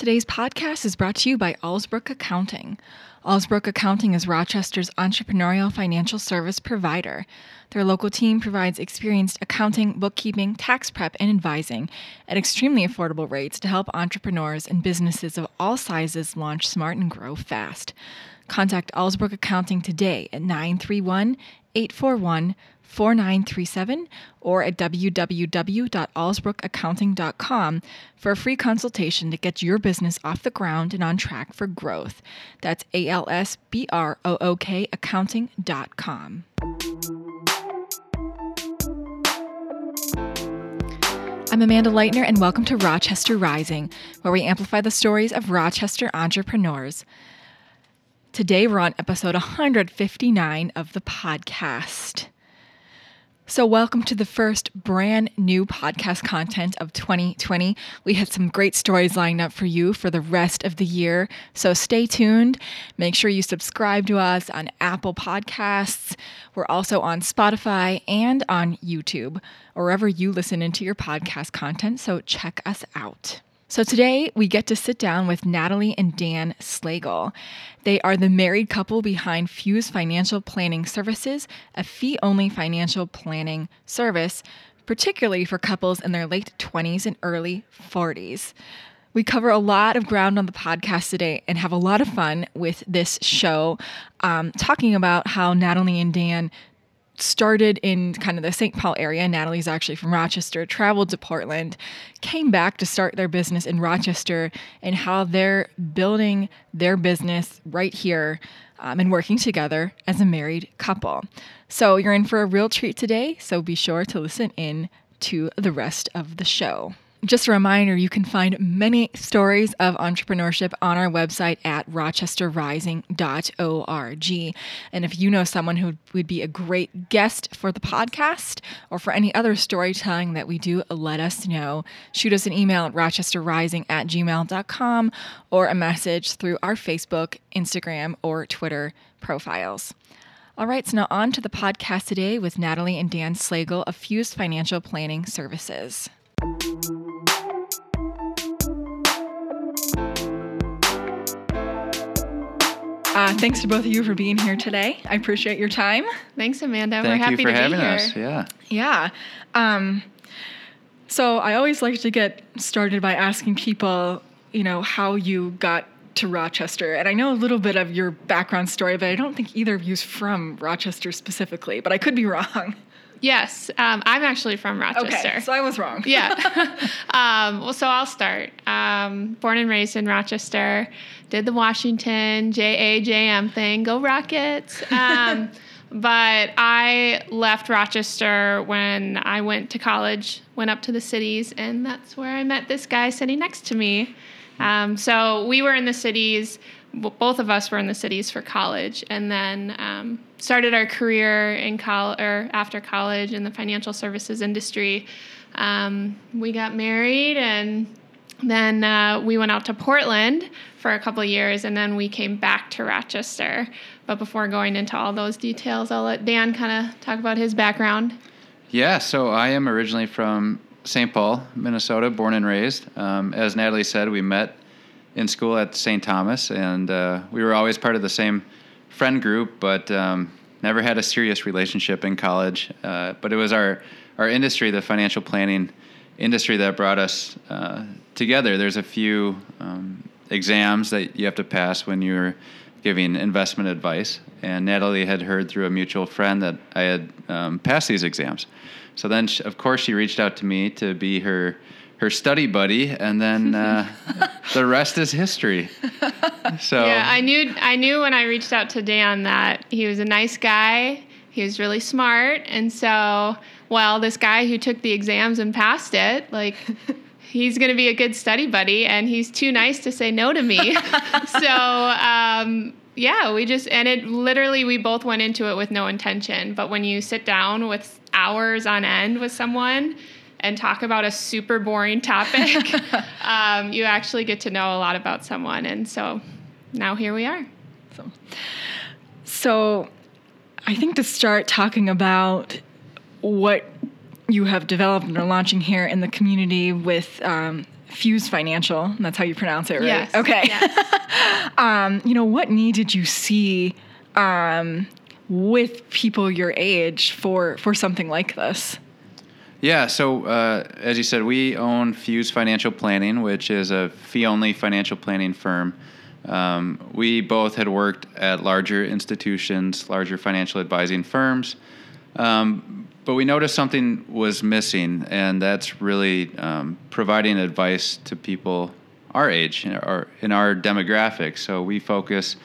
Today's podcast is brought to you by Alsbrook Accounting. Alsbrook Accounting is Rochester's entrepreneurial financial service provider. Their local team provides experienced accounting, bookkeeping, tax prep, and advising at extremely affordable rates to help entrepreneurs and businesses of all sizes launch smart and grow fast. Contact Alsbrook Accounting today at 931 841 4937 or at www.alsbrookaccounting.com for a free consultation to get your business off the ground and on track for growth. That's A L S B R O O K accounting.com. I'm Amanda Leitner, and welcome to Rochester Rising, where we amplify the stories of Rochester entrepreneurs. Today, we're on episode 159 of the podcast. So, welcome to the first brand new podcast content of 2020. We had some great stories lined up for you for the rest of the year. So, stay tuned. Make sure you subscribe to us on Apple Podcasts. We're also on Spotify and on YouTube, wherever you listen into your podcast content. So, check us out. So today we get to sit down with Natalie and Dan Slagle. They are the married couple behind Fyooz Financial Planning Services, a fee only financial planning service, particularly for couples in their late 20s and early 40s. We cover a lot of ground on the podcast today and have a lot of fun with this show, um, talking about how Natalie and Dan started in kind of the St. Paul area. Natalie's actually from Rochester, traveled to Portland, came back to start their business in Rochester, and how they're building their business right here um, and working together as a married couple. So you're in for a real treat today, so be sure to listen in to the rest of the show. Just a reminder you can find many stories of entrepreneurship on our website at rochesterrising.org. And if you know someone who would be a great guest for the podcast or for any other storytelling that we do, let us know. Shoot us an email at rochesterrising at gmail.com or a message through our Facebook, Instagram, or Twitter profiles. All right, so now on to the podcast today with Natalie and Dan Slagle of Fyooz Financial Planning Services. Uh, thanks to both of you for being here today. I appreciate your time. Thanks, Amanda. Thank We're happy you for to having be here. us. Yeah. Yeah. Um, so I always like to get started by asking people, you know, how you got to Rochester. And I know a little bit of your background story, but I don't think either of you's from Rochester specifically, but I could be wrong. Yes, um, I'm actually from Rochester. Okay, so I was wrong. yeah. um, well, so I'll start. Um, born and raised in Rochester, did the Washington JAJM thing. Go Rockets. Um, but I left Rochester when I went to college, went up to the cities, and that's where I met this guy sitting next to me. Um, so we were in the cities. Both of us were in the cities for college, and then um, started our career in college or after college in the financial services industry. Um, we got married, and then uh, we went out to Portland for a couple years, and then we came back to Rochester. But before going into all those details, I'll let Dan kind of talk about his background. Yeah. So I am originally from St. Paul, Minnesota, born and raised. Um, as Natalie said, we met in school at St. Thomas, and uh, we were always part of the same friend group, but um, never had a serious relationship in college. Uh, but it was our our industry, the financial planning industry, that brought us uh, together. There's a few um, exams that you have to pass when you're giving investment advice, and Natalie had heard through a mutual friend that I had um, passed these exams. So then, sh of course, she reached out to me to be her her study buddy, and then uh, the rest is history. So Yeah, I knew I knew when I reached out to Dan that he was a nice guy. He was really smart, and so well, this guy who took the exams and passed it, like. He's going to be a good study buddy, and he's too nice to say no to me. so, um, yeah, we just, and it literally, we both went into it with no intention. But when you sit down with hours on end with someone and talk about a super boring topic, um, you actually get to know a lot about someone. And so now here we are. So, so I think to start talking about what you have developed and are launching here in the community with um, Fyooz Financial. and That's how you pronounce it, right? Yes. Okay. Yes. um, you know, what need did you see um, with people your age for for something like this? Yeah, so uh, as you said, we own Fyooz Financial Planning, which is a fee only financial planning firm. Um, we both had worked at larger institutions, larger financial advising firms, um, but we noticed something was missing, and that's really um, providing advice to people our age or in our demographic. So we focus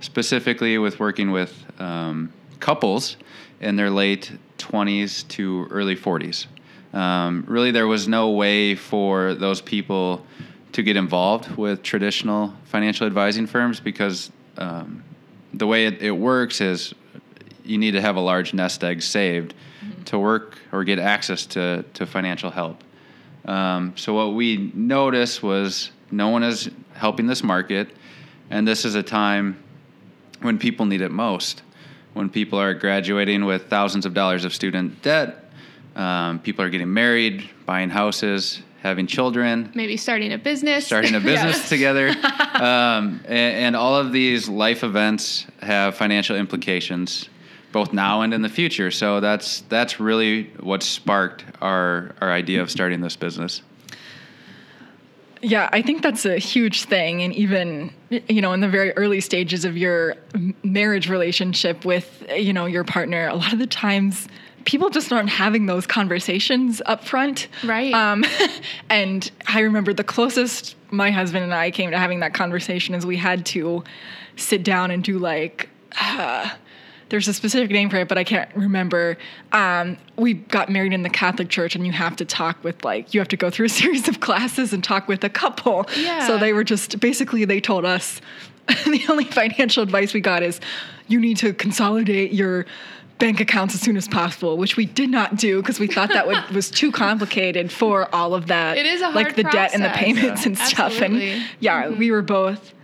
specifically with working with um, couples in their late 20s to early 40s. Um, really, there was no way for those people to get involved with traditional financial advising firms because um, the way it, it, works is you need to have a large nest egg saved mm-hmm. to work or get access to, to financial help. Um, so, what we noticed was no one is helping this market, and this is a time when people need it most. When people are graduating with thousands of dollars of student debt, um, people are getting married, buying houses, having children, maybe starting a business, starting a business yes. together, um, and, and, all of these life events have financial implications, both now and in the future. So that's that's really what sparked our our idea of starting this business. Yeah, I think that's a huge thing. And even, you know, in the very early stages of your marriage relationship with, you know, your partner, a lot of the times people just aren't having those conversations up front. Right. Um, and I remember the closest my husband and I came to having that conversation is we had to sit down and do like, uh, there's a specific name for it, but I can't remember. Um, we got married in the Catholic Church, and you have to talk with like you have to go through a series of classes and talk with a couple. Yeah. So they were just basically they told us the only financial advice we got is you need to consolidate your bank accounts as soon as possible, which we did not do because we thought that would, was too complicated for all of that. It is a like the process. debt and the payments yeah. and stuff. Absolutely. And yeah, mm-hmm. we were both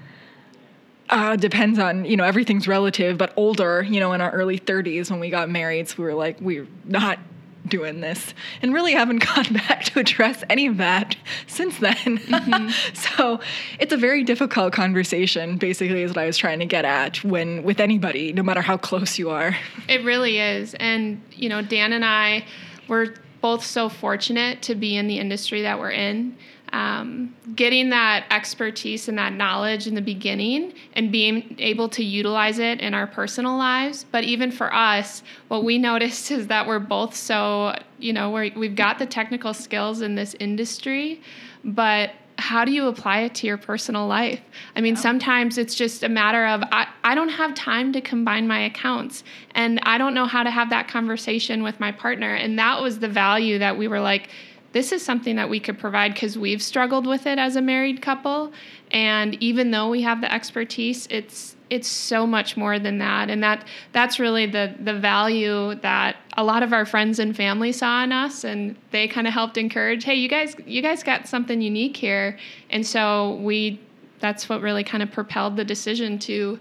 uh, depends on you know everything's relative but older you know in our early 30s when we got married so we were like we're not doing this and really haven't gone back to address any of that since then. Mm-hmm. so it's a very difficult conversation basically is what i was trying to get at when with anybody no matter how close you are. It really is. And you know dan and i were both so fortunate to be in the industry that we're in um, getting that expertise and that knowledge in the beginning and being able to utilize it in our personal lives. But even for us, what we noticed is that we're both so, you know, we we've got the technical skills in this industry, but how do you apply it to your personal life? I mean, yeah. sometimes it's just a matter of I, I don't have time to combine my accounts and I don't know how to have that conversation with my partner. And that was the value that we were like, this is something that we could provide because we've struggled with it as a married couple. And even though we have the expertise it's it's so much more than that. And that that's really the the value that a lot of our friends and family saw in us. And they kind of helped encourage hey you guys you guys got something unique here. And so we that's what really kind of propelled the decision to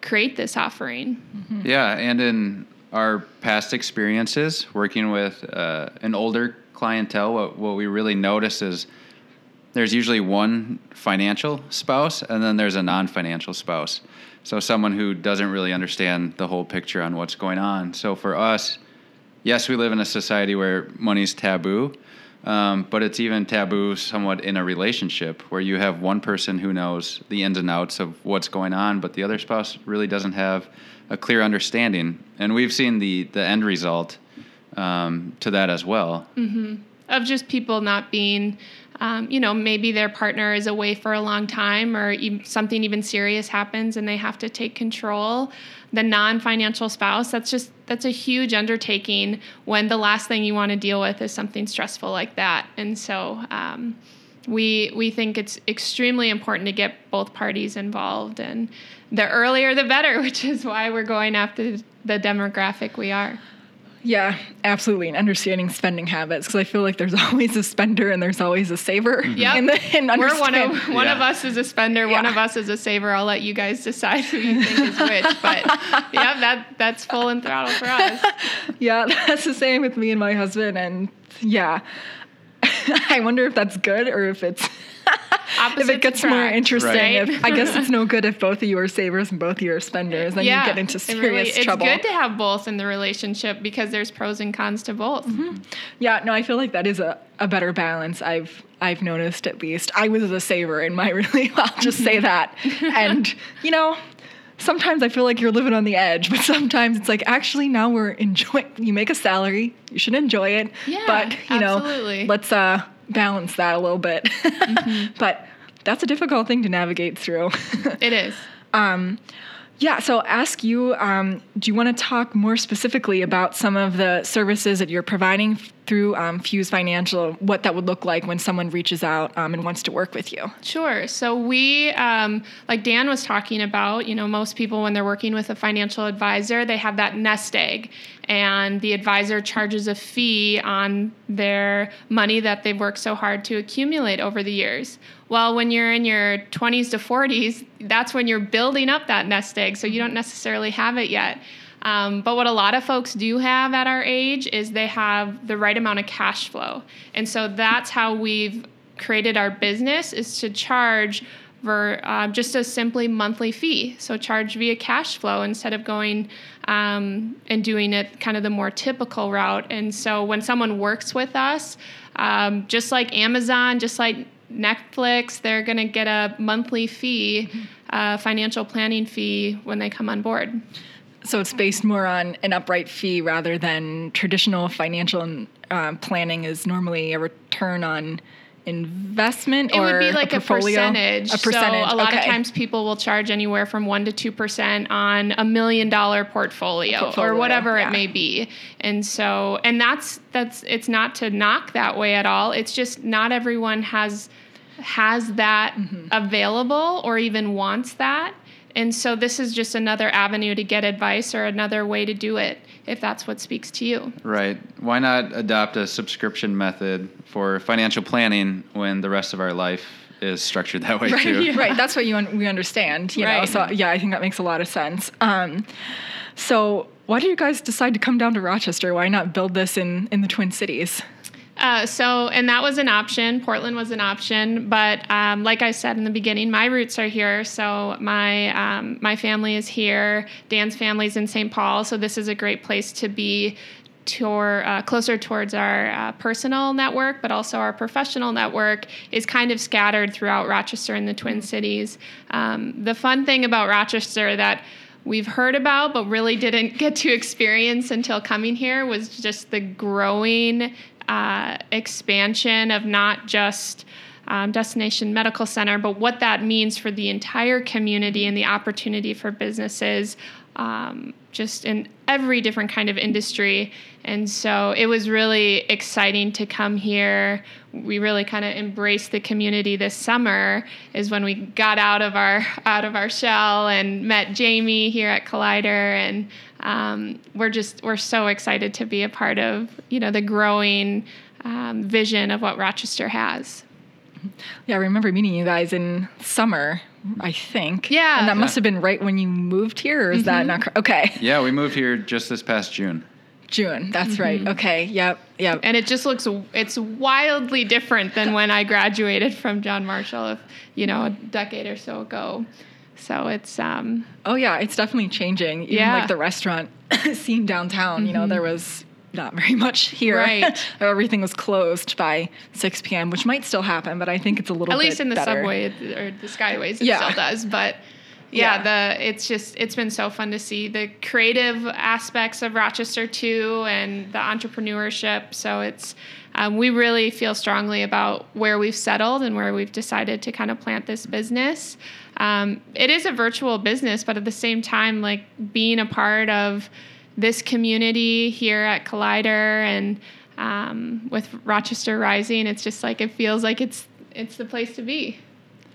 create this offering. Mm-hmm. yeah and in our past experiences working with uh, an older clientele, what, what we really notice is there's usually one financial spouse and then there's a non financial spouse. So, someone who doesn't really understand the whole picture on what's going on. So, for us, yes, we live in a society where money's taboo, um, but it's even taboo somewhat in a relationship where you have one person who knows the ins and outs of what's going on, but the other spouse really doesn't have a clear understanding. And we've seen the, the end result um, to that as well. Mm-hmm. Of just people not being, um, you know, maybe their partner is away for a long time or e- something even serious happens and they have to take control. The non-financial spouse, that's just that's a huge undertaking when the last thing you want to deal with is something stressful like that. And so um, we we think it's extremely important to get both parties involved and the earlier the better, which is why we're going after the demographic we are. Yeah, absolutely. And understanding spending habits because I feel like there's always a spender and there's always a saver. Mm-hmm. Yeah, we're one of one yeah. of us is a spender, yeah. one of us is a saver. I'll let you guys decide who you think is which. But yeah, that that's full and throttle for us. Yeah, that's the same with me and my husband. And yeah, I wonder if that's good or if it's If it gets more interesting, right? if, I guess it's no good if both of you are savers and both of you are spenders, then you get into it serious really- trouble. It's good to have both in the relationship because there's pros and cons to both. Mm-hmm. Yeah, no, I feel like that is a, a better balance. I've I've noticed at least. I was a saver in my really. I'll just say mm-hmm. that. and you know, sometimes I feel like you're living on the edge, but sometimes it's like actually now we're enjoying. You make a salary, you should enjoy it. Yeah, but you know, let's uh balance that a little bit. Mm-hmm. but that's a difficult thing to navigate through. It is. Yeah, so ask you, um, do you want to talk more specifically about some of the services that you're providing through um, Fyooz Financial, what that would look like when someone reaches out um, and wants to work with you? Sure. So we, um, like Dan was talking about, you know, most people when they're working with a financial advisor, they have that nest egg, and the advisor charges a fee on their money that they've worked so hard to accumulate over the years. Well, when you're in your 20s to 40s, that's when you're building up that nest egg, so you don't necessarily have it yet. Um, but what a lot of folks do have at our age is they have the right amount of cash flow. And so that's how we've created our business is to charge for uh, just a simply monthly fee. So charge via cash flow instead of going um, and doing it kind of the more typical route. And so when someone works with us, um, just like Amazon, just like Netflix, they're going to get a monthly fee, uh, financial planning fee when they come on board. So it's based more on an upright fee rather than traditional financial um, planning is normally a return on investment It or would be like a, portfolio? percentage. A percentage. So a lot okay. of times people will charge anywhere from one to two percent on a million dollar portfolio, Portfolio, or whatever yeah. it may be. And so, and that's that's it's not to knock that way at all. It's just not everyone has has that Mm-hmm. available or even wants that. And so this is just another avenue to get advice or another way to do it if that's what speaks to you. Right. Why not adopt a subscription method for financial planning when the rest of our life is structured that way too? right that's what you un- we understand you know Right. so yeah i think that makes a lot of sense um, so why did you guys decide to come down to rochester why not build this in in the twin cities Uh, so, and that was an option. Portland was an option, but um, like I said in the beginning, my roots are here. So my um, my family is here. Dan's family's in St. Paul, so this is a great place to be. Tor, uh, closer towards our uh, personal network, but also our professional network is kind of scattered throughout Rochester and the Twin Cities. Um, the fun thing about Rochester that we've heard about but really didn't get to experience until coming here was just the growing uh, expansion of not just um, destination medical center, but what that means for the entire community and the opportunity for businesses, um, just in every different kind of industry. And so it was really exciting to come here. We really kind of embraced the community this summer. Is when we got out of our out of our shell and met Jamie here at Collider, and um, we're just we're so excited to be a part of you know the growing um, vision of what Rochester has. yeah i remember meeting you guys in summer i think Yeah. and that Yeah. must have been right when you moved here or is that not cor- okay Yeah, we moved here just this past June. june that's right okay yep yep and it just looks it's wildly different than when I graduated from John Marshall, if, you know, a decade or so ago. So it's um, Oh yeah, it's definitely changing. Even Yeah. Mm-hmm. like the restaurant scene downtown, you know, there was not very much here. Right. Everything was closed by 6 p.m., which might still happen, but I think it's a little at least in the better. subway or the skyways, it Yeah. still does. But yeah, the it's just it's been so fun to see the creative aspects of Rochester too, and the entrepreneurship. So it's um, we really feel strongly about where we've settled and where we've decided to kind of plant this business. Um, it is a virtual business, but at the same time, like being a part of this community here at Collider and um, with Rochester Rising, it's just like it feels like it's it's the place to be.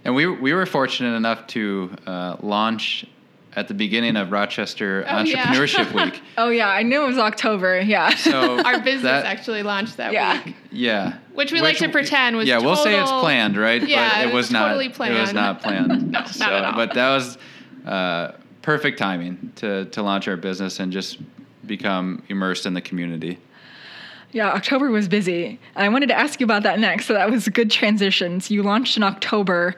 And we, we were fortunate enough to uh, launch at the beginning of Rochester Oh, yeah. Entrepreneurship Week. Oh yeah, I knew it was October. Yeah. So Our business that- actually launched that Yeah. week. Yeah. Which we like to pretend was Yeah, we'll say it's planned, right? Yeah, but it it was was not. totally It was not planned. No, not at all. But that was uh, perfect timing to to launch our business and just become immersed in the community. Yeah, October was busy. I wanted to ask you about that next. So that was a good transition. So you launched in October.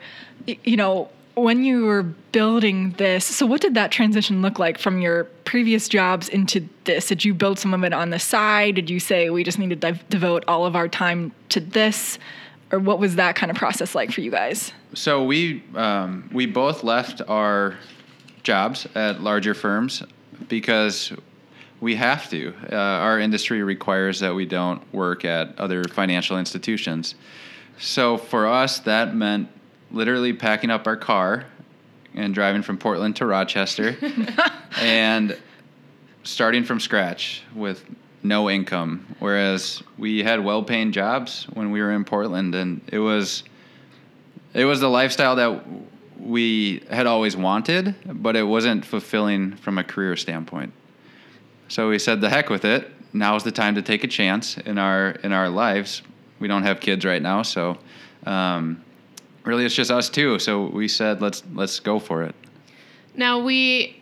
Y- You know, when you were building this, so what did that transition look like from your previous jobs into this? Did you build some of it on the side? Did you say we just need to devote all of our time to this? Or what was that kind of process like for you guys? So we um, we both left our jobs at larger firms because we have to. Uh, our industry requires that we don't work at other financial institutions. So for us, that meant literally packing up our car and driving from Portland to Rochester and starting from scratch with no income. Whereas we had well paying jobs when we were in Portland, and it was it was the lifestyle that we had always wanted, but it wasn't fulfilling from a career standpoint. So we said, "The heck with it! Now's the time to take a chance in our in our lives. We don't have kids right now, so um, really it's just us two. So we said, let's let's go for it. Now we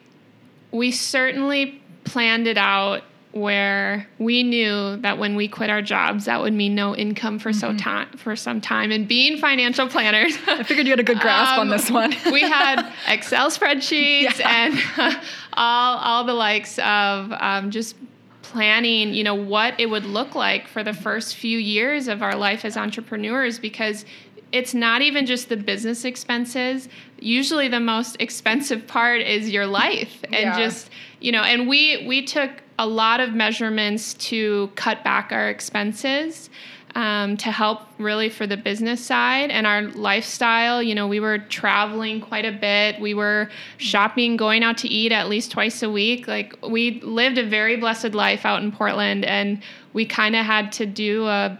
we certainly planned it out where we knew that when we quit our jobs that would mean no income for so time for some time and being financial planners I figured you had a good grasp on Um, this one. we had Excel spreadsheets Yeah. and all all the likes of um, just planning. You know what it would look like for the first few years of our life as entrepreneurs because it's not even just the business expenses. Usually, the most expensive part is your life and Yeah. just you know. And we we took a lot of measurements to cut back our expenses um, to help really for the business side and our lifestyle. You know, we were traveling quite a bit. We were shopping, going out to eat at least twice a week. Like we lived a very blessed life out in Portland, and we kind of had to do a,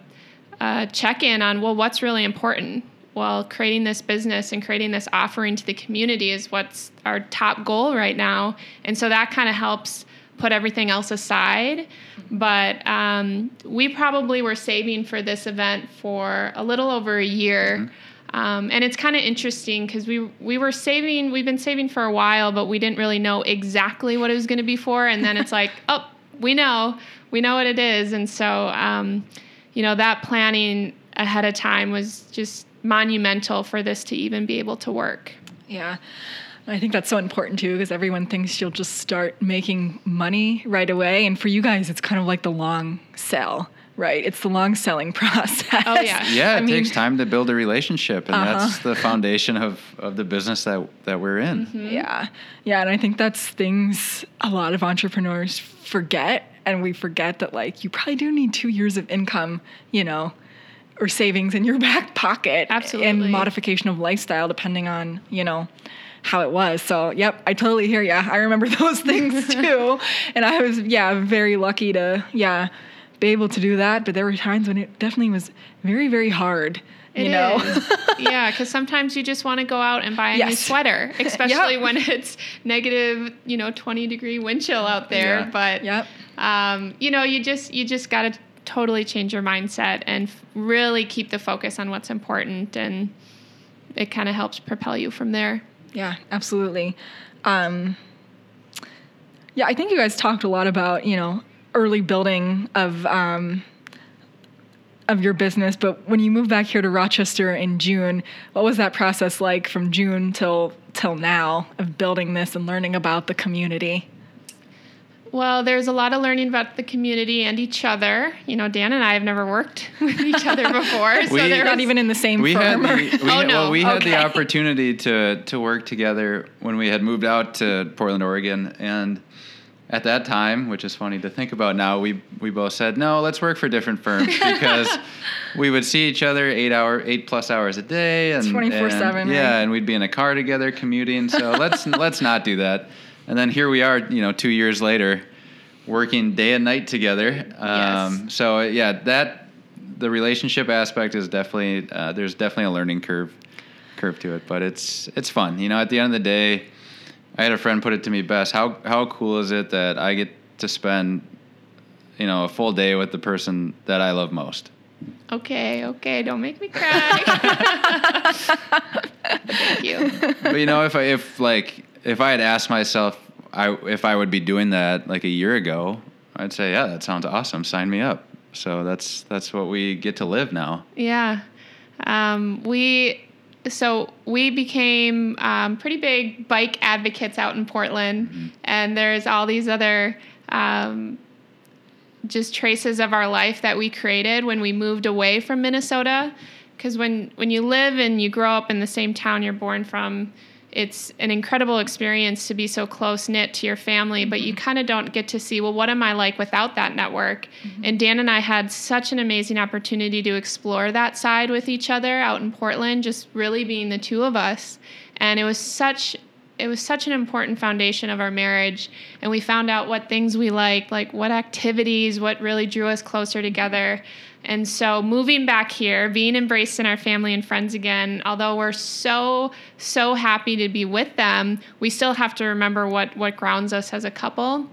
a check in on well, what's really important. Well, creating this business and creating this offering to the community is what's our top goal right now. And so that kind of helps put everything else aside. But um, we probably were saving for this event for a little over a year. Um, and it's kind of interesting because we we were saving, we've been saving for a while, but we didn't really know exactly what it was going to be for. And then it's like, oh, we know, we know what it is. And so, um, you know, that planning ahead of time was just monumental for this to even be able to work. Yeah. I think that's so important too because everyone thinks you'll just start making money right away. And for you guys, it's kind of like the long sell, right? It's the long selling process. Oh, yeah. Yeah, I it mean- takes time to build a relationship, and Uh-huh. that's the foundation of, of the business that that we're in. Yeah. Yeah. And I think that's things a lot of entrepreneurs forget. And we forget that, like, you probably do need two years of income, you know, or savings in your back pocket. Absolutely. And modification of lifestyle, depending on, you know, how it was. So, yep, I totally hear you. I remember those things too. and I was, yeah, very lucky to, yeah, be able to do that. But there were times when it definitely was very, very hard, you It know? yeah, because sometimes you just want to go out and buy a new sweater, especially Yep. when it's negative, you know, twenty degree wind chill out there. Yeah. But Yep. um, you know, you just you just got to totally change your mindset and f- really keep the focus on what's important, and it kind of helps propel you from there. Yeah, absolutely. Um, yeah, I think you guys talked a lot about you know early building of um, of your business, but when you moved back here to Rochester in June, what was that process like from June till till now of building this and learning about the community? Well, there's a lot of learning about the community and each other. You know, Dan and I have never worked with each other before, so We- there You're not even in the same We had firm. the, we, Oh, had- no. well, we had the opportunity to to work together when we had moved out to Portland, Oregon, and at that time, which is funny to think about now, we we both said no, let's work for different firms because we would see each other eight hour, eight plus hours a day, and 24/7, Yeah, right? and we'd be in a car together commuting. So let's let's not do that. And then here we are, you know, two years later, working day and night together. Um, Yes. So yeah, that the relationship aspect is definitely uh, there's definitely a learning curve curve to it, but it's it's fun. You know, at the end of the day, I had a friend put it to me best. How how cool is it that I get to spend you know a full day with the person that I love most? Okay, okay, don't make me cry. Thank you. but you know, if I if like if I had asked myself I if I would be doing that like a year ago, I'd say, yeah, that sounds awesome. Sign me up. So that's that's what we get to live now. Yeah. Um, we so we became um, pretty big bike advocates out in Portland, and there's all these other um, just traces of our life that we created when we moved away from Minnesota. Because when when you live and you grow up in the same town you're born from, it's an incredible experience to be so close knit to your family, but you mm-hmm. kind of don't get to see, well, what am I like without that network? Mm-hmm. And Dan and I had such an amazing opportunity to explore that side with each other out in Portland, just really being the two of us. And it was such it was such an important foundation of our marriage and we found out what things we liked like what activities what really drew us closer together and so moving back here being embraced in our family and friends again although we're so so happy to be with them we still have to remember what what grounds us as a couple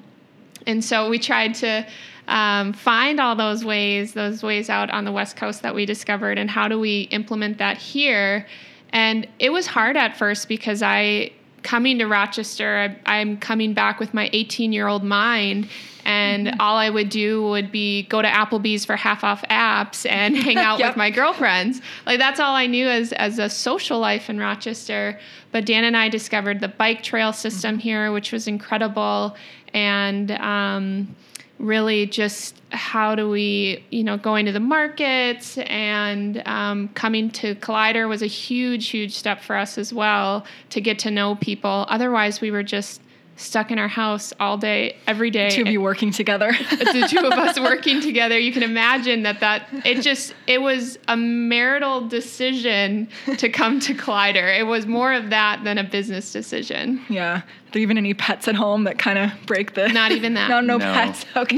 and so we tried to um, find all those ways, those ways out on the West Coast that we discovered, and how do we implement that here? And it was hard at first because I, coming to Rochester, I, I'm coming back with my 18 year old mind. And all I would do would be go to Applebee's for half off apps and hang out Yep. with my girlfriends. Like that's all I knew as as a social life in Rochester. But Dan and I discovered the bike trail system here, which was incredible, and um, really just how do we, you know, going to the markets and um, coming to Collider was a huge, huge step for us as well to get to know people. Otherwise, we were just stuck in our house all day, every day Two of you working together. the two of us working together you can imagine that that it just it was a marital decision to come to collider it was more of that than a business decision yeah. Are there even any pets at home that kind of break the? Not even that. No, no, No. pets. Okay.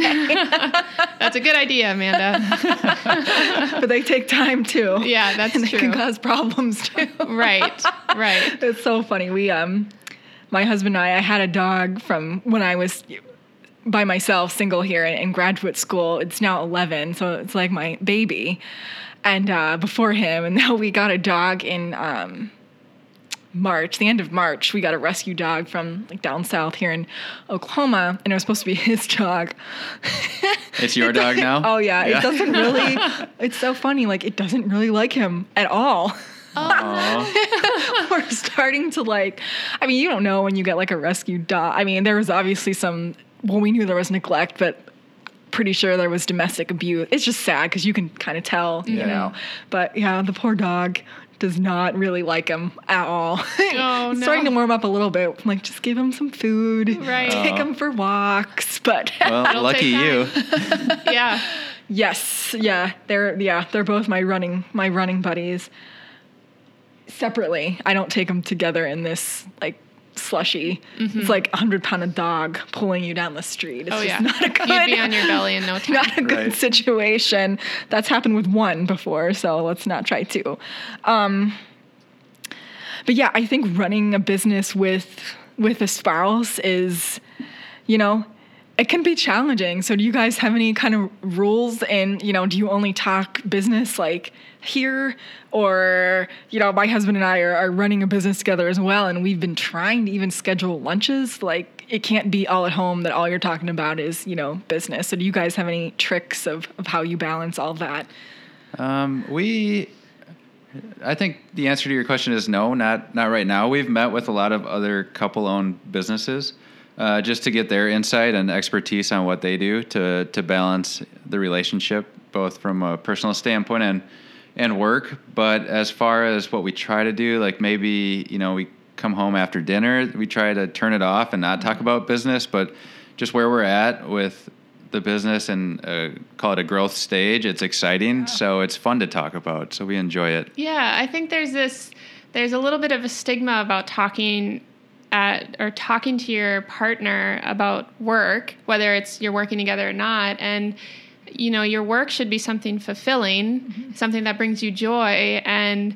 that's a good idea amanda but they take time too. Yeah, that's and they can cause problems too. right right It's so funny. We um my husband and I I had a dog from when I was by myself, single here in, graduate school. It's now 11, so it's like my baby. And uh, before him, and now we got a dog in um, March, the end of March. We got a rescue dog from like down south here in Oklahoma, and it was supposed to be his dog. It's your dog now. Oh yeah, it doesn't really. It's so funny. Like it doesn't really like him at all. Aw. we're starting to like i mean you don't know when you get like a rescue dog i mean there was obviously some well we knew there was neglect but pretty sure there was domestic abuse it's just sad because you can kind of tell you know but yeah the poor dog does not really like him at all Oh, no. starting to warm up a little bit I'm like just give him some food Right. take Aw. him for walks but Well, lucky you. yeah Yes, yeah, they're yeah, they're both my running my running buddies. Separately, I don't take them together in this like slushy. It's like a hundred pound of dog pulling you down the street. It's oh just yeah not a good, you'd be on your belly in no time not a good Right. situation. That's happened with one before, so let's not try two. Um, but yeah, I think running a business with with a spouse is, you know, it can be challenging. So do you guys have any kind of rules and, you know, do you only talk business like here or, you know, my husband and I are, are running a business together as well and we've been trying to even schedule lunches like it can't be all at home that all you're talking about is, you know, business. So do you guys have any tricks of, of how you balance all that? Um, we, I think the answer to your question is no, not not right now. We've met with a lot of other couple-owned businesses, uh, just to get their insight and expertise on what they do to to balance the relationship, both from a personal standpoint and and work. But as far as what we try to do, like maybe you know we come home after dinner, we try to turn it off and not talk about business, but just where we're at with the business and uh, call it a growth stage. It's exciting, so it's fun to talk about. So we enjoy it. Yeah, I think there's this there's a little bit of a stigma about talking at or talking to your partner about work, whether it's you're working together or not, and you know your work should be something fulfilling, something that brings you joy, and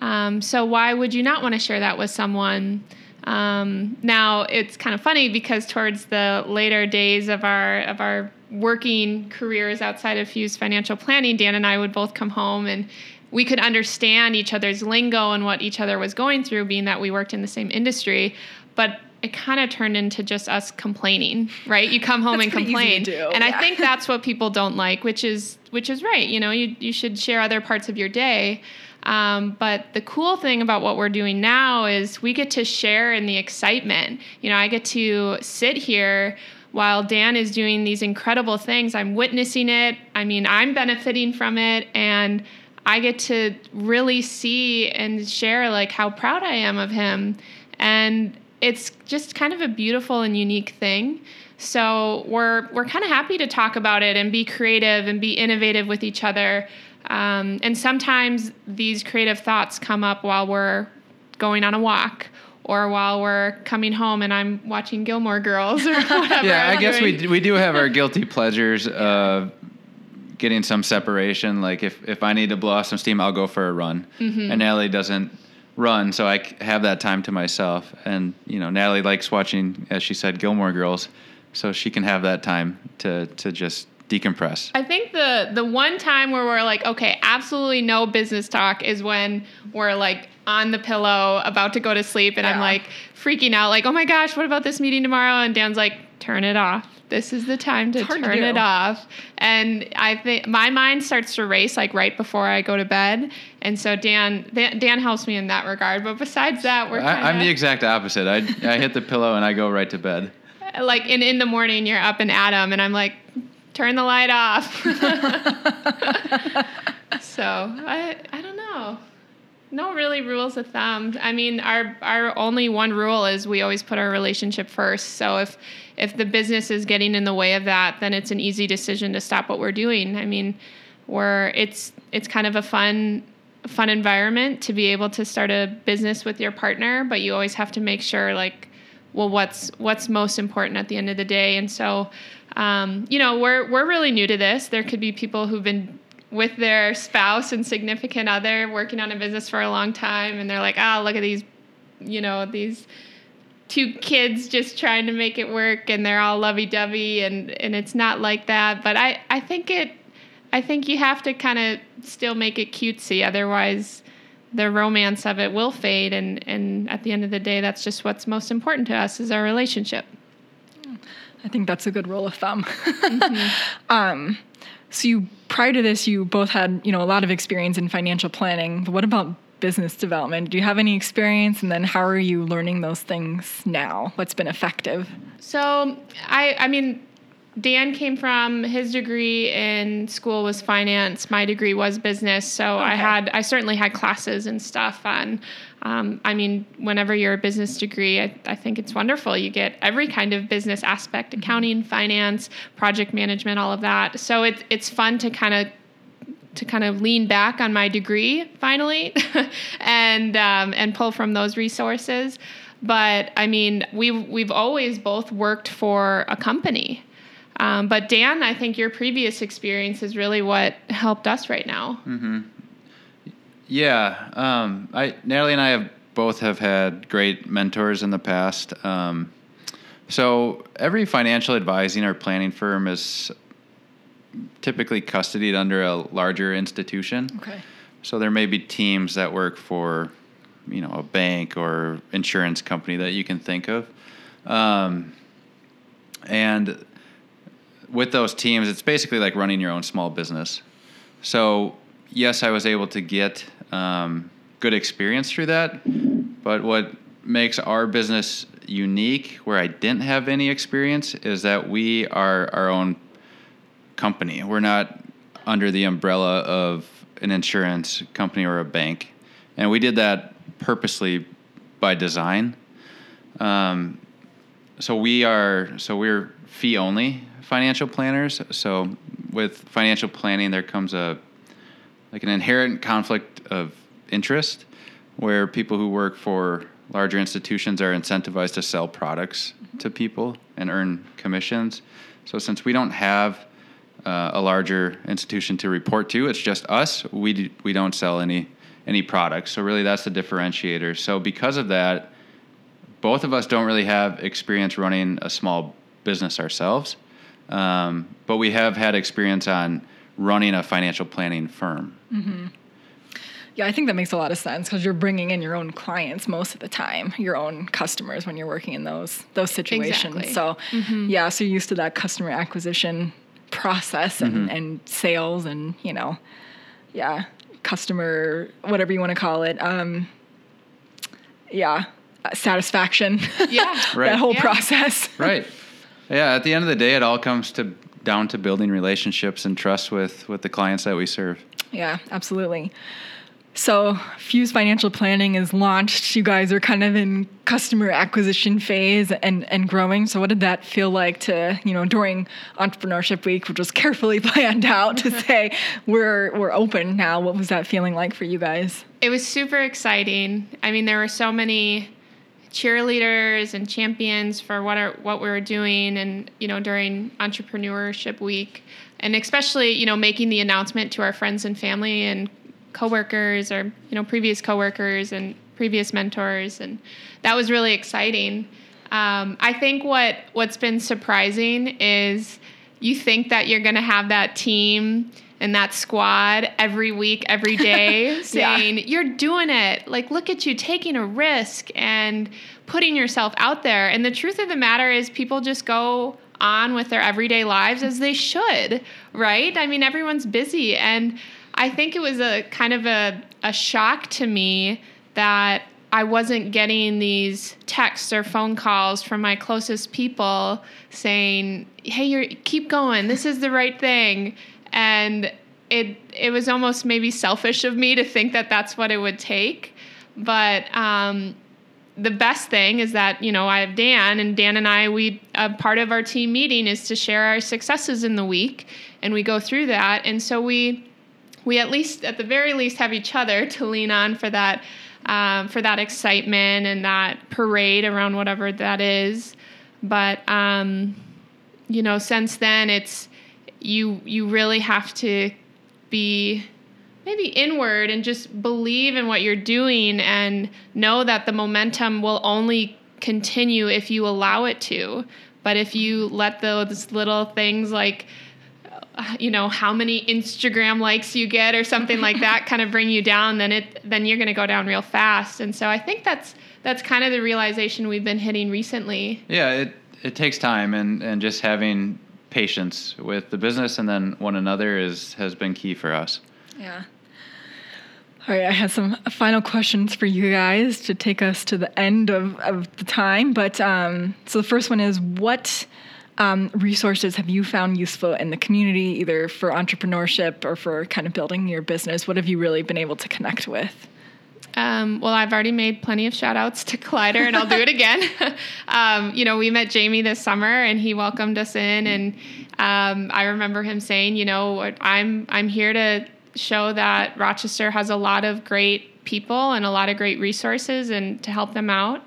um, so why would you not want to share that with someone? Um, now it's kind of funny because towards the later days of our of our working careers outside of Fyooz Financial Planning, Dan and I would both come home and we could understand each other's lingo and what each other was going through, being that we worked in the same industry. But it kind of turned into just us complaining, right? You come home and complain. and yeah. I think that's what people don't like, which is which is right. You know, you you should share other parts of your day. Um, but the cool thing about what we're doing now is we get to share in the excitement. You know, I get to sit here while Dan is doing these incredible things. I'm witnessing it. I mean, I'm benefiting from it and I get to really see and share like how proud I am of him. And it's just kind of a beautiful and unique thing. So we're we're kind of happy to talk about it and be creative and be innovative with each other. Um, and sometimes these creative thoughts come up while we're going on a walk or while we're coming home and I'm watching Gilmore Girls or whatever. yeah, I guess we doing. d- we do have our guilty pleasures of getting some separation. Like if if I need to blow off some steam, I'll go for a run. Mm-hmm. And Natalie doesn't run, so I have that time to myself. And you know, Natalie likes watching, as she said, Gilmore Girls, so she can have that time to to just decompress. I think the the one time where we're like, okay, absolutely no business talk is when we're like on the pillow about to go to sleep and I'm like freaking out, like, oh my gosh, what about this meeting tomorrow? And Dan's like, turn it off. This is the time to It's hard to turn it off. And I think my mind starts to race like right before I go to bed. And so Dan Dan, Dan helps me in that regard. But besides that, we're I, I'm the exact opposite. I I hit the pillow and I go right to bed. like in in the morning you're up and at 'em, and I'm like, turn the light off. so I I don't know. No really rules of thumb. I mean, our our only one rule is we always put our relationship first. So if if the business is getting in the way of that, then it's an easy decision to stop what we're doing. I mean, we're it's it's kind of a fun fun environment to be able to start a business with your partner, but you always have to make sure like well what's what's most important at the end of the day and so um, you know we're we're really new to this there could be people who've been with their spouse and significant other working on a business for a long time and they're like ah look at these you know these two kids just trying to make it work and they're all lovey-dovey and and it's not like that but i i think it i think you have to kind of still make it cutesy otherwise the romance of it will fade and and at the end of the day that's just what's most important to us is our relationship I think that's a good rule of thumb. Mm-hmm. um, so you prior to this, you both had you know a lot of experience in financial planning. But what about business development? Do you have any experience? And then how are you learning those things now? What's been effective? So I I mean Dan came from his degree in school was finance. My degree was business. So I had I certainly had classes and stuff on. Um, I mean, whenever you're a business degree, I, I think it's wonderful. You get every kind of business aspect: accounting, finance, project management, all of that. So it's it's fun to kind of to kind of lean back on my degree finally and um, and pull from those resources. But I mean, we've we've always both worked for a company. Um, but Dan, I think your previous experience is really what helped us right now. Yeah, um, I Natalie and I have both have had great mentors in the past. Um, so every financial advising or planning firm is typically custodied under a larger institution. Okay. So there may be teams that work for, you know, a bank or insurance company that you can think of, um, and with those teams, it's basically like running your own small business. So yes, I was able to get um, good experience through that, but what makes our business unique, where I didn't have any experience, is that we are our own company. We're not under the umbrella of an insurance company or a bank. And we did that purposely by design. Um, so we are so we're fee only financial planners. So with financial planning there comes a like an inherent conflict of interest where people who work for larger institutions are incentivized to sell products to people and earn commissions. So since we don't have uh, a larger institution to report to, it's just us. We d- we don't sell any any products. So really, that's the differentiator. So because of that, both of us don't really have experience running a small business ourselves, um, but we have had experience on running a financial planning firm. Yeah, I think that makes a lot of sense because you're bringing in your own clients most of the time, your own customers when you're working in those those situations. Exactly. So, yeah, so you're used to that customer acquisition process and, and sales and you know, yeah, customer whatever you want to call it. Um, yeah, uh, satisfaction. Yeah. Right. that whole Yeah. process. right. Yeah. At the end of the day, it all comes to down to building relationships and trust with with the clients that we serve. Yeah, absolutely. So, Fyooz Financial Planning is launched. You guys are kind of in customer acquisition phase and, and growing. So, what did that feel like to, you know, during Entrepreneurship Week, which was carefully planned out to say we're we're open now? What was that feeling like for you guys? It was super exciting. I mean, there were so many cheerleaders and champions for what are what we were doing and you know during entrepreneurship week. And especially you know making the announcement to our friends and family and coworkers or you know previous coworkers and previous mentors. And that was really exciting. Um, i think what what's been surprising is you think that you're going to have that team and that squad every week every day saying you're doing it. Like look at you taking a risk and putting yourself out there. And the truth of the matter is people just go on with their everyday lives as they should right? I mean everyone's busy. And i think it was a kind of a, a shock to me that I wasn't getting these texts or phone calls from my closest people saying, "Hey, you're keep going. This is the right thing." And it it was almost maybe selfish of me to think that that's what it would take, but um, the best thing is that you know I have Dan and Dan and I we a part of our team meeting is to share our successes in the week and we go through that. And so we we at least at the very least have each other to lean on for that um, for that excitement and that parade around whatever that is. But um, you know since then it's you you really have to be maybe inward and just believe in what you're doing and know that the momentum will only continue if you allow it to. But if you let those little things like uh, you know how many instagram likes you get or something like that kind of bring you down then it then you're going to go down real fast. And so i think that's that's kind of the realization we've been hitting recently. Yeah, it it takes time and and just having patience with the business and then one another is has been key for us. Yeah. All right, I have some final questions for you guys to take us to the end of, of the time. But um, so the first one is what um, resources have you found useful in the community, either for entrepreneurship or for kind of building your business? What have you really been able to connect with? Um, well, I've already made plenty of shout outs to Collider and I'll do it again. um, you know, we met Jamie this summer and he welcomed us in and um, I remember him saying, you know, I'm I'm here to show that Rochester has a lot of great people and a lot of great resources and to help them out.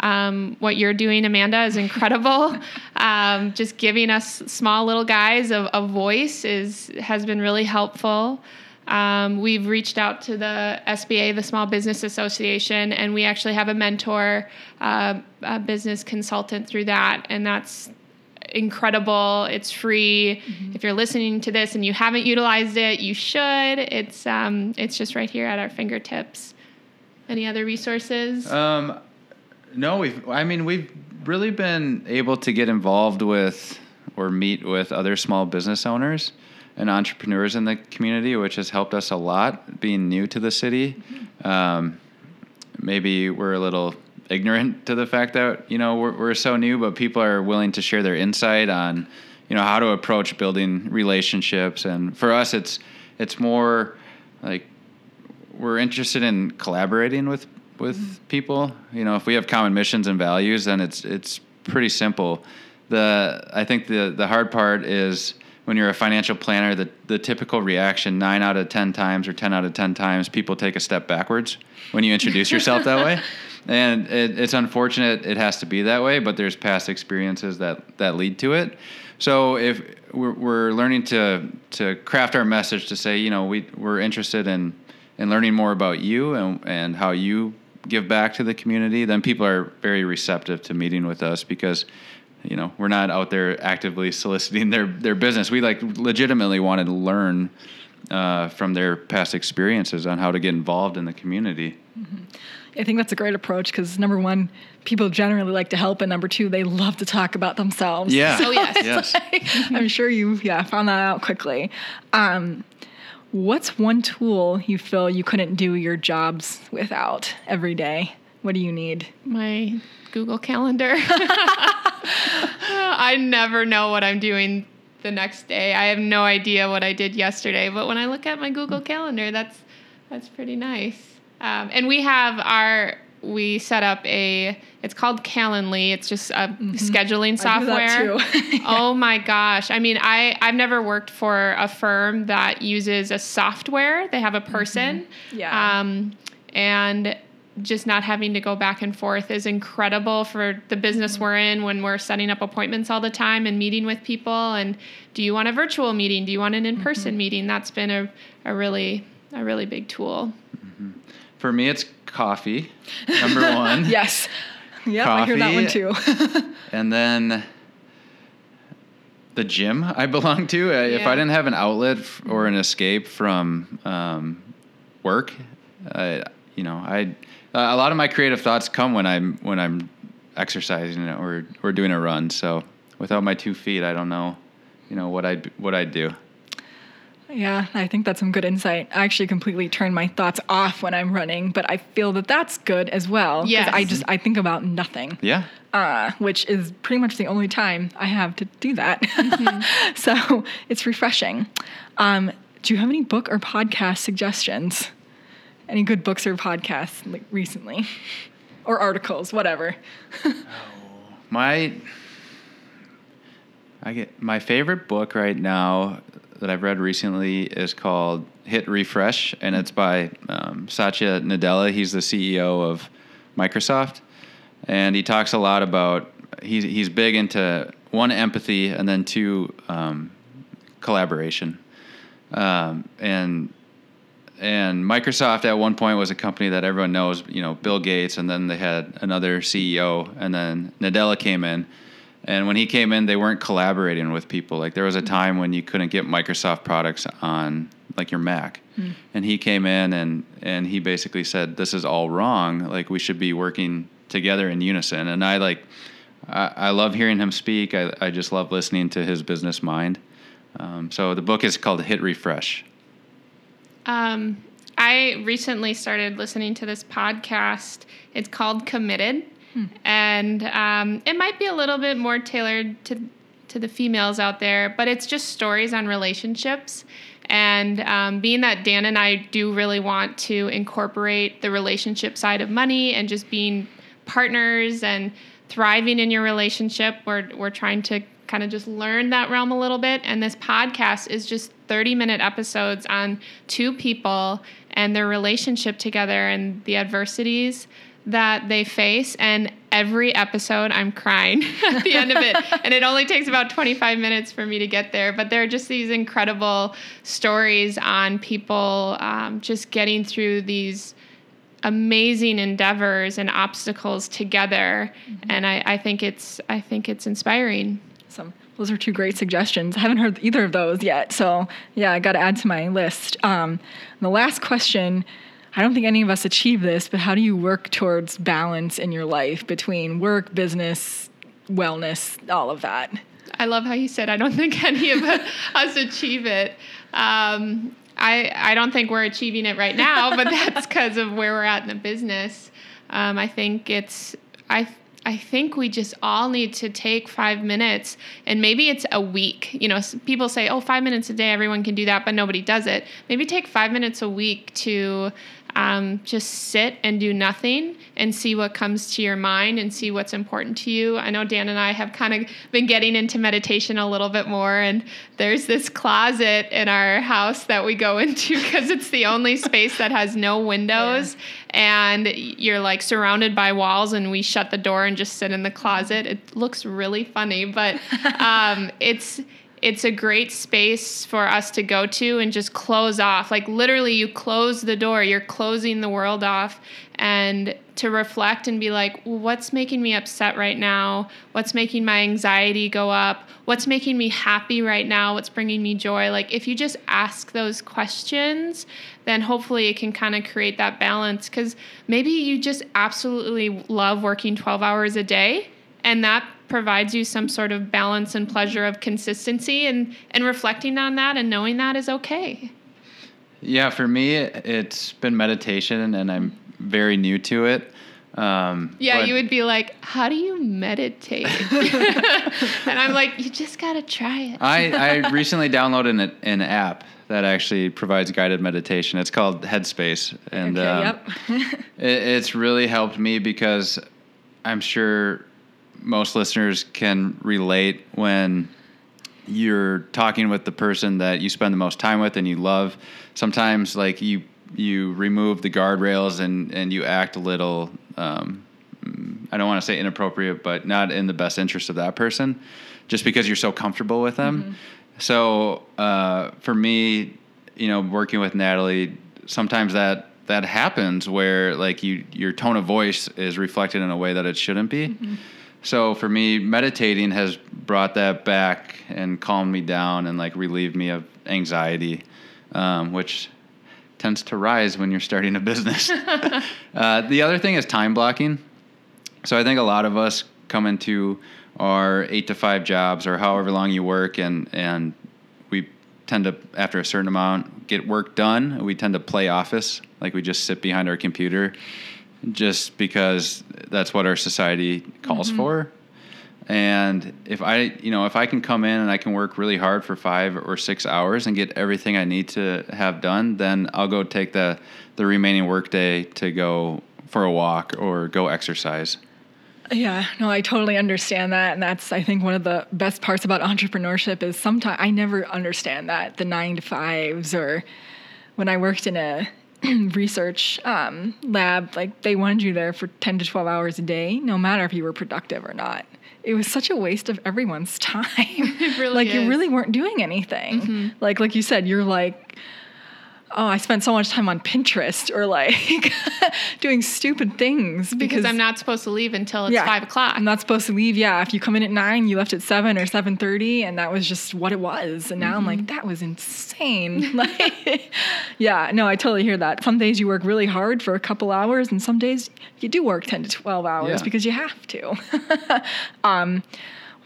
Um, what you're doing, Amanda, is incredible. um, just giving us small little guys a, a voice is has been really helpful. Um, we've reached out to the SBA, the Small Business Association, and we actually have a mentor, uh, a business consultant through that, and that's incredible. It's free. If you're listening to this and you haven't utilized it, you should. It's um, it's just right here at our fingertips. Any other resources? Um, no, we've. I mean, we've really been able to get involved with or meet with other small business owners and entrepreneurs in the community, which has helped us a lot. Being new to the city, um, maybe we're a little ignorant to the fact that you know we're, we're so new, but people are willing to share their insight on you know how to approach building relationships. And for us, it's it's more like we're interested in collaborating with with people. You know, if we have common missions and values, then it's it's pretty simple. The I think the the hard part is when you're a financial planner, the the typical reaction nine out of ten times or ten out of ten times, people take a step backwards when you introduce yourself that way. And it, it's unfortunate it has to be that way, but there's past experiences that that lead to it. So if we're, we're learning to to craft our message to say, you know, we we're interested in in learning more about you and and how you give back to the community, then people are very receptive to meeting with us because you know we're not out there actively soliciting their their business. We like legitimately wanted to learn uh, from their past experiences on how to get involved in the community. I think that's a great approach because number one, people generally like to help, and number two, they love to talk about themselves. Yeah. Oh, yes. yes. I'm sure you yeah found that out quickly. Um, what's one tool you feel you couldn't do your jobs without every day? What do you need? My Google Calendar. I never know what I'm doing the next day. I have no idea what I did yesterday, but when I look at my Google Calendar, that's that's pretty nice. Um, and we have our we set up a it's called Calendly. It's just a scheduling Mm-hmm. That software. too. Oh my gosh. I mean, I, I've never worked for a firm that uses a software. They have a person. Yeah. Um, and just not having to go back and forth is incredible for the business we're in when we're setting up appointments all the time and meeting with people. And do you want a virtual meeting? Do you want an in person meeting? That's been a, a really a really big tool. For me, it's coffee, number one. yes. Yeah, I hear that one too. And then the gym I belong to. uh, If I didn't have an outlet or an escape from um, work, I, you know, I a lot of my creative thoughts come when I'm when I'm exercising or or doing a run. So without my two feet, I don't know, you know, what I what I'd do. Yeah, I think that's some good insight. I actually completely turn my thoughts off when I'm running, but I feel that that's good as well. Yes. I just I think about nothing. Yeah. uh, which is pretty much the only time I have to do that. Mm-hmm. so it's refreshing. Um, do you have any book or podcast suggestions? Any good books or podcasts like recently, or articles, whatever? My I get my favorite book right now that I've read recently is called Hit Refresh, and it's by um, Satya Nadella. He's the CEO of Microsoft, and he talks a lot about he's he's big into one empathy and then two um, collaboration, um, and and Microsoft at one point was a company that everyone knows, you know, Bill Gates, and then they had another CEO, and then Nadella came in. And when he came in, they weren't collaborating with people. Like there was a time when you couldn't get Microsoft products on like your Mac. And he came in and and he basically said, "This is all wrong. Like we should be working together in unison." And I like, I, I love hearing him speak. I I just love listening to his business mind. Um, so the book is called Hit Refresh. Um, I recently started listening to this podcast. It's called Committed, and um, it might be a little bit more tailored to to the females out there, but it's just stories on relationships. And um, being that Dan and I do really want to incorporate the relationship side of money and just being partners and thriving in your relationship, we're we're trying to kind of just learn that realm a little bit. And this podcast is just 30 minute episodes on two people and their relationship together and the adversities that they face. And every episode, I'm crying at the end of it. and it only takes about 25 minutes for me to get there. But there are just these incredible stories on people um, just getting through these amazing endeavors and obstacles together and I, I think it's i think it's inspiring those are two great suggestions. I haven't heard either of those yet, so yeah, I got to add to my list. Um, the last question. I don't think any of us achieve this, but how do you work towards balance in your life between work, business, wellness, all of that? I love how you said I don't think any of us achieve it. Um, I I don't think we're achieving it right now, but that's because of where we're at in the business. Um, I think it's I I think we just all need to take five minutes, and maybe it's a week. You know, people say, "Oh, five minutes a day, everyone can do that," but nobody does it. Maybe take five minutes a week to um, just sit and do nothing and see what comes to your mind and see what's important to you. I know Dan and I have kind of been getting into meditation a little bit more, and there's this closet in our house that we go into because it's the only space that has no windows. And you're like surrounded by walls, and we shut the door and just sit in the closet. It looks really funny, but um, it's it's a great space for us to go to and just close off. Like literally, you close the door, you're closing the world off, and to reflect and be like, what's making me upset right now? What's making my anxiety go up? What's making me happy right now? What's bringing me joy? Like, if you just ask those questions, then hopefully it can kind of create that balance. Because maybe you just absolutely love working 12 hours a day, and that provides you some sort of balance and pleasure of consistency and and reflecting on that and knowing that is okay. Yeah for me it's been meditation and i'm very new to it. Um, yeah you would be like how do you meditate? And i'm like you just gotta try it. I, I recently downloaded an, an app that actually provides guided meditation. It's called headspace. And Okay, um, yep. it, it's really helped me because i'm sure most listeners can relate when you're talking with the person that you spend the most time with and you love. Sometimes, like you, you remove the guardrails and and you act a little. Um, I don't want to say inappropriate, but not in the best interest of that person, just because you're so comfortable with them. So uh, for me, you know, working with Natalie, sometimes that that happens where like you your tone of voice is reflected in a way that it shouldn't be. So for me, meditating has brought that back and calmed me down and like relieved me of anxiety, um, which tends to rise when you're starting a business. uh, the other thing is time blocking. So I think a lot of us come into our eight to five jobs or however long you work, and and we tend to after a certain amount get work done. We tend to play office, like we just sit behind our computer, just because that's what our society calls mm-hmm. for. And if I, you know, if I can come in and I can work really hard for five or six hours and get everything I need to have done, then I'll go take the the remaining workday to go for a walk or go exercise. Yeah, no, I totally understand that. And that's, I think, one of the best parts about entrepreneurship is sometimes I never understand that the nine to fives or when I worked in a research um, lab, like they wanted you there for 10 to 12 hours a day, no matter if you were productive or not. It was such a waste of everyone's time. It really like you really weren't doing anything. Like like you said, you're like, oh, I spent so much time on Pinterest or like doing stupid things because, i'm not supposed to leave until it's yeah, five o'clock I'm not supposed to leave. Yeah, if you come in at nine, you left at seven or seven thirty, and that was just what it was. And now I'm like, that was insane. like, yeah, no, I totally hear that. Some days you work really hard for a couple hours, and some days you do work ten to twelve hours Yeah. because you have to. um, well,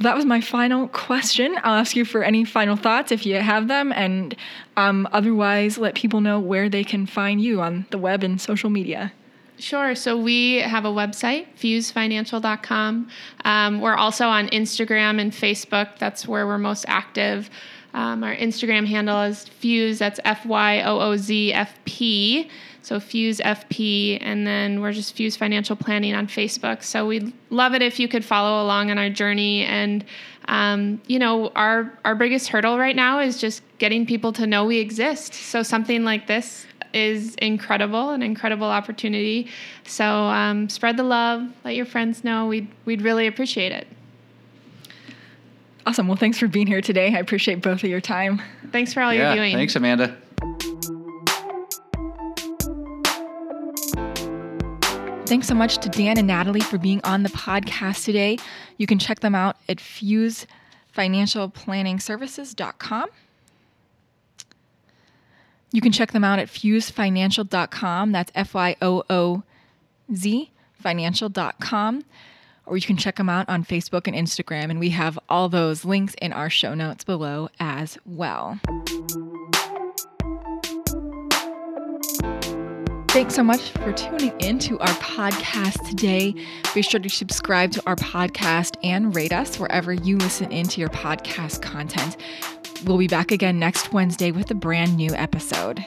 that was my final question. I'll ask you for any final thoughts if you have them, and um, otherwise, let people know where they can find you on the web and social media. Sure. So we have a website, fyoozfinancial.com. Um, we're also on Instagram and Facebook. That's where we're most active. Um, our Instagram handle is Fyooz. That's F Y O O Z F P. So Fyooz FP. And then we're just Fyooz Financial Planning on Facebook. So we'd love it if you could follow along on our journey. And, um, you know, our, our biggest hurdle right now is just getting people to know we exist. So something like this is incredible, an incredible opportunity. So um, spread the love, let your friends know. We'd, we'd really appreciate it. Awesome. Well, thanks for being here today. I appreciate both of your time. Thanks for all yeah, you're doing. thanks, Amanda. Thanks so much to Dan and Natalie for being on the podcast today. You can check them out at fyoozfinancialplanningservices.com. You can check them out at fyoozfinancial.com. That's F Y O O Z financial.com. Or you can check them out on Facebook and Instagram. And we have all those links in our show notes below as well. Thanks so much for tuning in to our podcast today. Be sure to subscribe to our podcast and rate us wherever you listen into your podcast content. We'll be back again next Wednesday with a brand new episode.